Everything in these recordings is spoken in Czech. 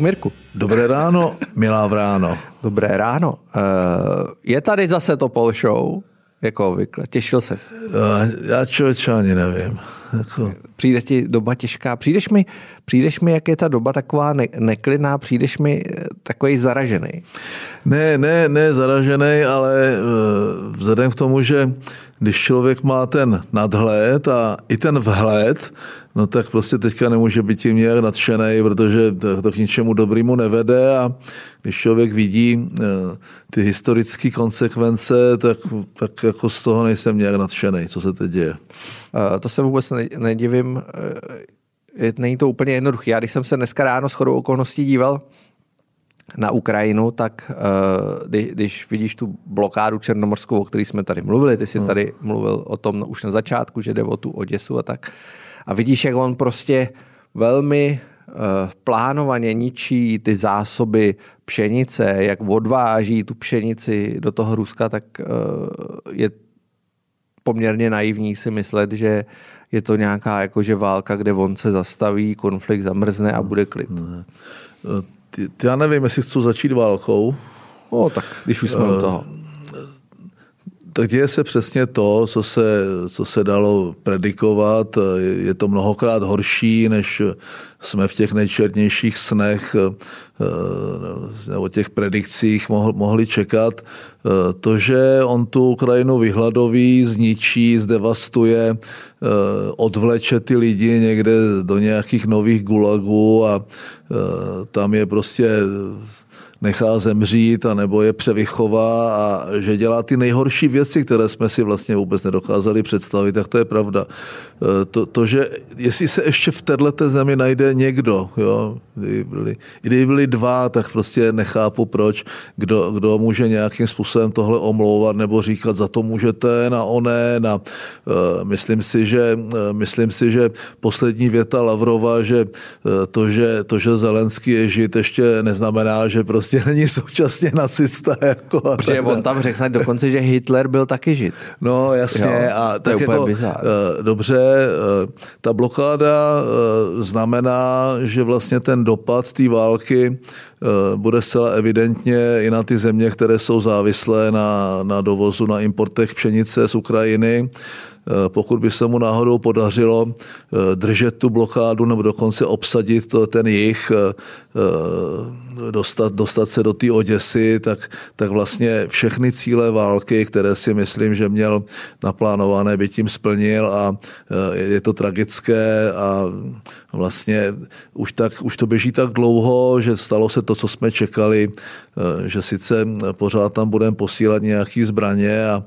Čau Mirku. Dobré ráno, milá vráno. Dobré ráno. Uh, je tady zase to Pol Show, jako obvykle. Těšil ses? Uh, já člověče ani nevím. Jako... Přijde ti doba těžká. Přijdeš mi, přijdeš mi, jak je ta doba taková ne, neklidná, přijdeš mi eh, takový zaražený. Ne, ne, ne zaražený, ale vzhledem k tomu, že když člověk má ten nadhled a i ten vhled, no tak prostě teďka nemůže být tím nějak nadšený, protože to k ničemu dobrému nevede a když člověk vidí eh, ty historické konsekvence, tak, tak jako z toho nejsem nějak nadšený, co se teď děje. To se vůbec nedivím. Eh, není to úplně jednoduché. Já když jsem se dneska ráno s chodou okolností díval na Ukrajinu, tak když vidíš tu blokádu černomorskou, o které jsme tady mluvili, ty jsi hmm. tady mluvil o tom už na začátku, že jde o tu Oděsu a tak, a vidíš, jak on prostě velmi uh, plánovaně ničí ty zásoby pšenice, jak odváží tu pšenici do toho Ruska, tak uh, je poměrně naivní si myslet, že je to nějaká jakože válka, kde on se zastaví, konflikt zamrzne a bude klid. Ne ty, ty, já nevím, jestli chci začít válkou. O, tak když už jsme uh, u toho. Tak děje se přesně to, co se, co se dalo predikovat. Je to mnohokrát horší, než jsme v těch nejčernějších snech eh, nebo těch predikcích mohli čekat. Eh, to, že on tu Ukrajinu vyhladoví, zničí, zdevastuje, odvleče ty lidi někde do nějakých nových gulagů a tam je prostě nechá zemřít a nebo je převychová a že dělá ty nejhorší věci, které jsme si vlastně vůbec nedokázali představit, tak to je pravda. E, to, to že jestli se ještě v této zemi najde někdo, jo, kdyby byli, kdyby byli dva, tak prostě nechápu proč, kdo, kdo může nějakým způsobem tohle omlouvat nebo říkat, za to můžete na oné, na, uh, myslím si, že, uh, myslím si, že poslední věta Lavrova, že to, že, to, že Zelenský je žid, ještě neznamená, že prostě není současně nacista. Jako Protože on tam řekl dokonce, že Hitler byl taky žid. No jasně, jo, a tak jako, uh, dobře, uh, ta blokáda uh, znamená, že vlastně ten dopad té války eh, bude zcela evidentně i na ty země, které jsou závislé na, na dovozu, na importech pšenice z Ukrajiny. Eh, pokud by se mu náhodou podařilo eh, držet tu blokádu nebo dokonce obsadit ten jich, eh, dostat, dostat se do té Oděsy, tak, tak vlastně všechny cíle války, které si myslím, že měl naplánované, by tím splnil a je to tragické a vlastně už, tak, už to běží tak dlouho, že stalo se to, co jsme čekali, že sice pořád tam budeme posílat nějaké zbraně a,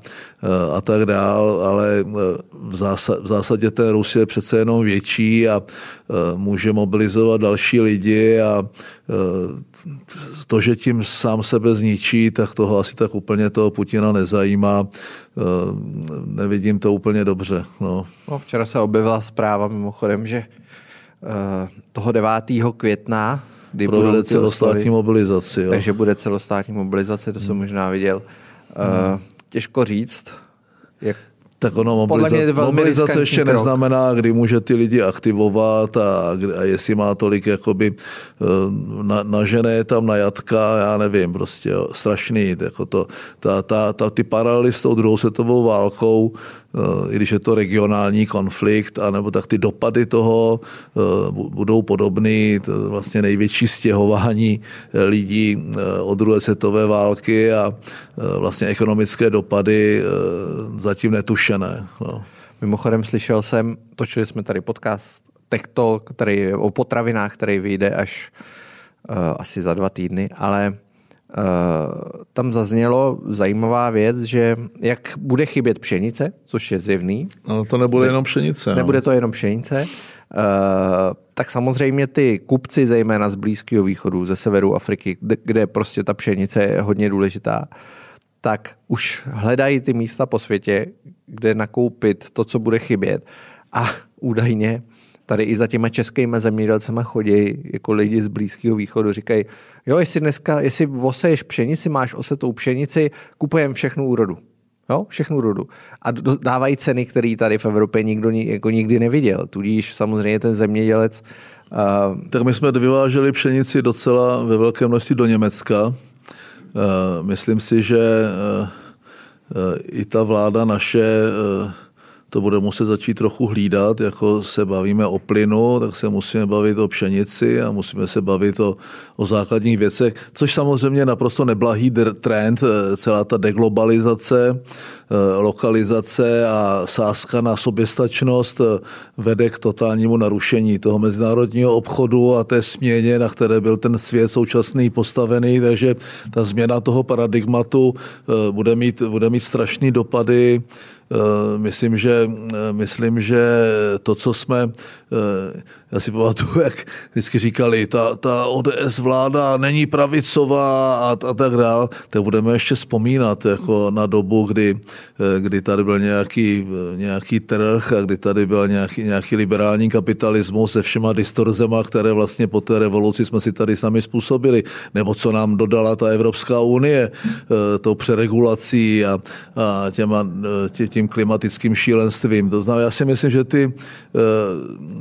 a tak dál, ale v, zásad, v zásadě ten Rus je přece jenom větší a může mobilizovat další lidi a to, že tím sám sebe zničí, tak toho asi tak úplně toho Putina nezajímá. Nevidím to úplně dobře. No. No, včera se objevila zpráva mimochodem, že toho 9. května kdy provede celostátní mobilizaci. Jo. Takže bude celostátní mobilizace, to jsem možná viděl. Hmm. Těžko říct, jak tak ono mobiliza- mobilizace ještě krok. neznamená, kdy může ty lidi aktivovat a, a jestli má tolik jakoby eh, na, nažené tam na jatka, já nevím, prostě jo, strašný. Jako to, ta, ta, ta, ty paralely s tou druhou světovou válkou Eh, i když je to regionální konflikt, anebo tak ty dopady toho eh, budou podobný, to vlastně největší stěhování lidí od druhé světové války a vlastně ekonomické dopady zatím netušené. No. Mimochodem slyšel jsem, točili jsme tady podcast Tech Talk, který o potravinách, který vyjde až uh, asi za dva týdny, ale tam zaznělo zajímavá věc, že jak bude chybět pšenice, což je zjevný. Ale to nebude jenom pšenice. No. Nebude to jenom pšenice. Uh, tak samozřejmě ty kupci, zejména z Blízkého východu, ze severu Afriky, kde, kde prostě ta pšenice je hodně důležitá, tak už hledají ty místa po světě, kde nakoupit to, co bude chybět. A údajně tady i za těma českými zemědělcema chodí jako lidi z Blízkého východu, říkají, jo, jestli dneska, jestli oseješ pšenici, máš osetou pšenici, kupujeme všechnu úrodu. Jo, všechnu rudu. A dávají ceny, které tady v Evropě nikdo jako nikdy neviděl. Tudíž samozřejmě ten zemědělec Uh, tak my jsme vyváželi pšenici docela ve velkém množství do Německa. Uh, myslím si, že uh, i ta vláda naše to bude muset začít trochu hlídat, jako se bavíme o plynu, tak se musíme bavit o pšenici a musíme se bavit o, o základních věcech, což samozřejmě je naprosto neblahý trend, eh, celá ta deglobalizace, eh, lokalizace a sázka na soběstačnost eh, vede k totálnímu narušení toho mezinárodního obchodu a té směně, na které byl ten svět současný postavený, takže ta změna toho paradigmatu bude mít, bude mít strašné dopady myslím, že, eh, myslím, že to, co jsme, eh, já si pamatuju, jak vždycky říkali, ta, ta ODS vláda není pravicová a, a tak dál, tak budeme ještě vzpomínat jako na dobu, kdy, kdy tady byl nějaký, nějaký trh a kdy tady byl nějaký, nějaký liberální kapitalismus se všema distorzema, které vlastně po té revoluci jsme si tady sami způsobili, nebo co nám dodala ta Evropská unie tou přeregulací a, a těma, tě, tím klimatickým šílenstvím. To znamená, já si myslím, že, ty, eh,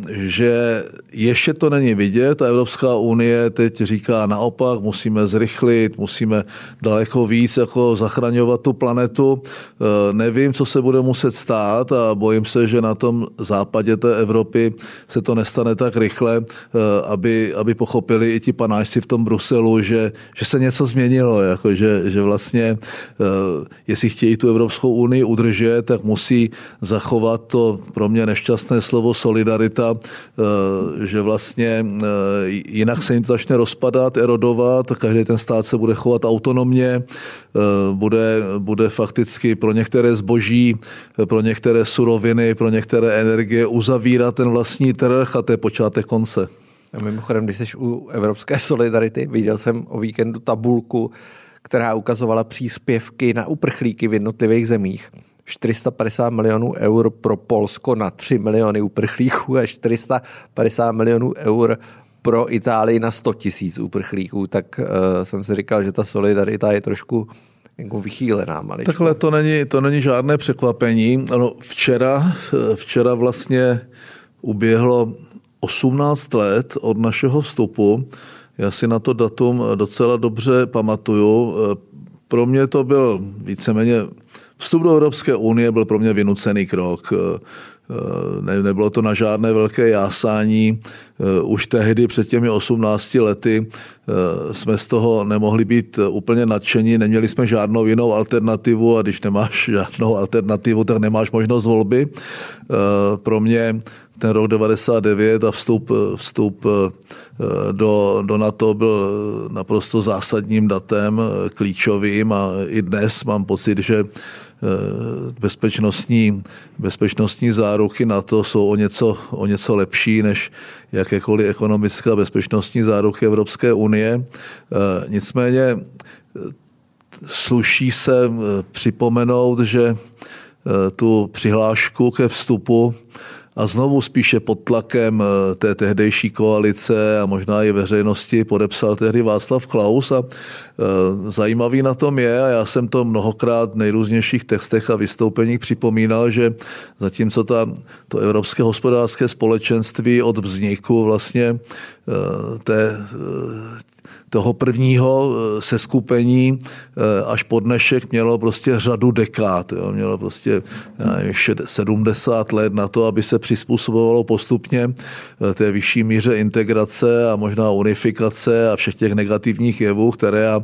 že ještě to není vidět. Ta Evropská unie teď říká naopak, musíme zrychlit, musíme daleko víc jako zachraňovat tu planetu. Eh, nevím, co se bude muset stát a bojím se, že na tom západě té Evropy se to nestane tak rychle, eh, aby, aby pochopili i ti panášci v tom Bruselu, že, že se něco změnilo, jako že, že vlastně, jestli chtějí tu Evropskou unii udržet, tak musí zachovat to pro mě nešťastné slovo solidarita, eh, že vlastně eh, jinak se jim to začne rozpadat, erodovat, každý ten stát se bude chovat autonomně, eh, bude, bude fakticky pro některé zboží, pro některé suroviny, pro některé energie uzavírat ten vlastní trh a to je počátek konce. A mimochodem, když jsi u Evropské solidarity, viděl jsem o víkendu tabulku, která ukazovala příspěvky na uprchlíky v jednotlivých zemích. 450 milionů eur pro Polsko na 3 miliony uprchlíků a 450 milionů eur pro Itálii na 100 tisíc uprchlíků, tak uh, jsem si říkal, že ta solidarita je trošku jako vychýlená maličko. Takhle to není, to není žádné překvapení. Ano, včera, eh, včera vlastně uběhlo 18 let od našeho vstupu. Já si na to datum docela dobře pamatuju. Eh, pro mě to byl víceméně Vstup do Evropské unie byl pro mě vynucený krok. Eh, eh, ne, nebylo to na žádné velké jásání. Eh, už tehdy, před těmi 18 lety, jsme z toho nemohli být úplně nadšení, neměli jsme žádnou jinou alternativu a když nemáš žádnou alternativu, tak nemáš možnost volby. Pro mě ten rok 99 a vstup, vstup do, do NATO byl naprosto zásadním datem, klíčovým a i dnes mám pocit, že Eh, bezpečnostní, bezpečnostní záruky na to jsou o něco, o něco lepší než jakékoliv ekonomické a bezpečnostní záruky Evropské unie. Eh, nicméně eh, sluší se připomenout, že tu přihlášku ke vstupu a znovu spíše pod tlakem eh, té tehdejší koalice a možná i veřejnosti podepsal tehdy Václav Klaus a eh, zajímavý na tom je, a já jsem to mnohokrát v nejrůznějších textech a vystoupeních připomínal, že zatímco ta, to Evropské hospodářské společenství od vzniku vlastně té, toho prvního eh, seskupení eh, až po dnešek mělo prostě řadu dekád. Jo. Mělo prostě 70 let na to, aby se přizpůsobovalo postupně eh, té vyšší míře integrace a možná unifikace a všech těch negativních jevů, které já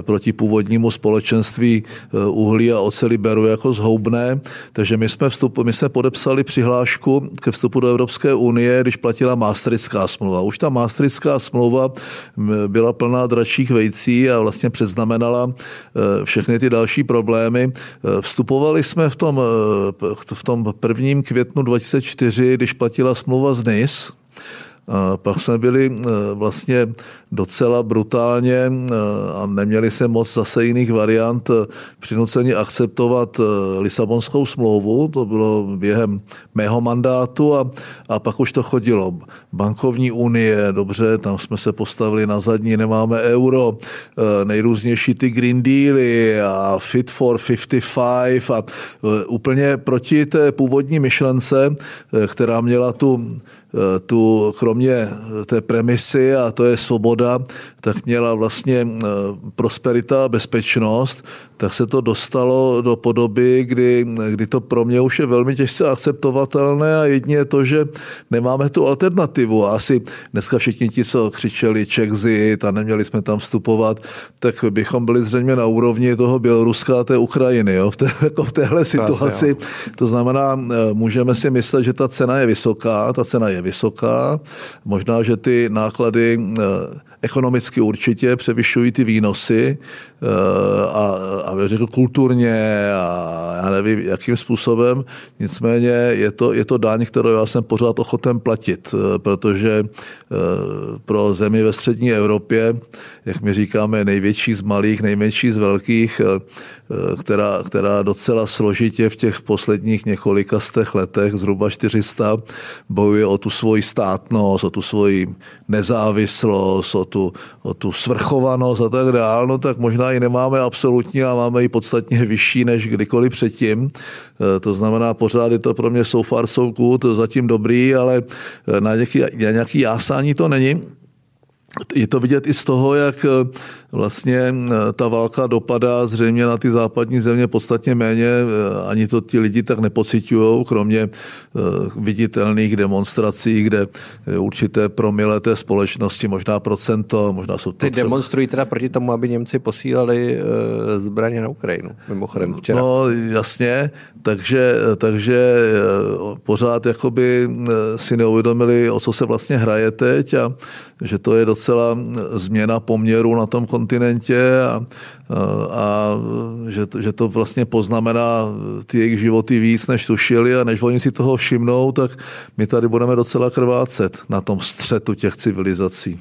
proti původnímu společenství uhlí a oceli beru jako zhoubné. Takže my jsme, vstup, my jsme podepsali přihlášku ke vstupu do Evropské unie, když platila Maastrichtská smlouva. Už ta Maastrichtská smlouva byla plná dračích vejcí a vlastně předznamenala eh, všechny ty další problémy. Eh, vstupovali jsme v tom, eh, v tom prvním květnu 2004, když platila smlouva z NIS, Pak jsme byli vlastně docela brutálně a neměli se moc zase jiných variant přinuceni akceptovat Lisabonskou smlouvu, to bylo během mého mandátu a, a pak už to chodilo. Bankovní unie, dobře, tam jsme se postavili na zadní, nemáme euro, nejrůznější ty Green Dealy a Fit for 55 a úplně proti té původní myšlence, která měla tu tu, kromě té premisy, a to je svoboda, tak měla vlastně eh, prosperita a bezpečnost, tak se to dostalo do podoby, kdy, kdy to pro mě už je velmi těžce akceptovatelné a jedině to, že nemáme tu alternativu. A asi dneska všichni ti, co křičeli Czechzit a neměli jsme tam vstupovat, tak bychom byli zřejmě na úrovni toho Běloruska a té Ukrajiny jo, v, té, jako v téhle situaci. To znamená, eh, můžeme si myslet, že ta cena je vysoká, ta cena je vysoká. Možná, že ty náklady eh, ekonomicky určitě převyšují ty výnosy a, a řekl kulturně a já nevím, jakým způsobem. Nicméně je to, je to daň, kterou já jsem pořád ochoten platit, eh, protože pro zemi ve střední Evropě, jak my říkáme, největší z malých, nejmenší z velkých, která, která docela složitě v těch posledních několika stech letech, zhruba 400, bojuje o tu svoji státnost, o tu svoji nezávislost, o tu, o tu svrchovanost a tak dále, no tak možná ji nemáme absolutně a máme ji podstatně vyšší než kdykoliv předtím. E, to znamená, pořád je to pro mě so far so good, zatím dobrý, ale na nějaký, na nějaký jásání to není. Je to vidět i z toho, jak vlastně eh, ta válka dopadá zřejmě na ty západní země podstatně méně, eh, ani to ti lidi tak nepocitují, kromě eh, viditelných demonstrací, kde určité promile té společnosti, možná procento, možná jsou to Ty třeba... demonstrují teda proti tomu, aby Němci posílali zbraně na Ukrajinu, mimochodem včera. No jasně, takže, takže pořád jakoby si neuvědomili, o co se vlastně hraje teď a že to je docela změna poměru na tom kontinentě a, a že, že to vlastně poznamená ty jejich životy víc, než tušili a než oni si toho všimnou, tak my tady budeme docela krvácet na tom střetu těch civilizací.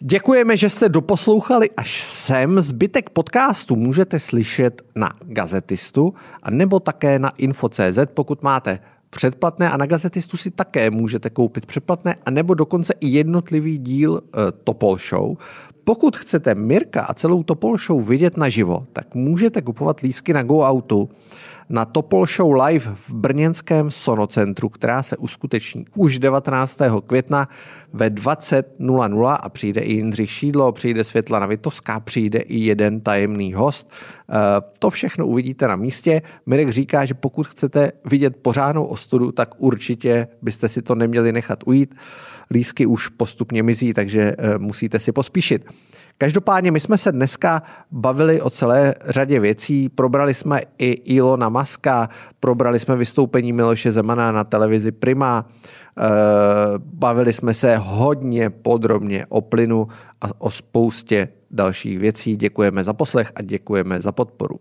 Děkujeme, že jste doposlouchali až sem. Zbytek podcastu můžete slyšet na Gazetistu a nebo také na Info.cz, pokud máte předplatné a na Gazetistu si také můžete koupit předplatné a nebo dokonce i jednotlivý díl uh, Topol Show. Pokud chcete Mirka a celou Topol Show vidět naživo, tak můžete kupovat lísky na Go Autu na Topol Show Live v brněnském Sonocentru, která se uskuteční už 19. května ve 20.00 a přijde i Jindřich Šídlo, přijde Světlana Vitovská, přijde i jeden tajemný host. Eh, to všechno uvidíte na místě. Mirek říká, že pokud chcete vidět pořádnou ostudu, tak určitě byste si to neměli nechat ujít. Lísky už postupně mizí, takže eh, musíte si pospíšit. Každopádně my jsme se dneska bavili o celé řadě věcí, probrali jsme i Ilona Maska, probrali jsme vystoupení Miloše Zemana na televizi Prima, eh, bavili jsme se hodně podrobně o plynu a o spoustě dalších věcí. Děkujeme za poslech a děkujeme za podporu.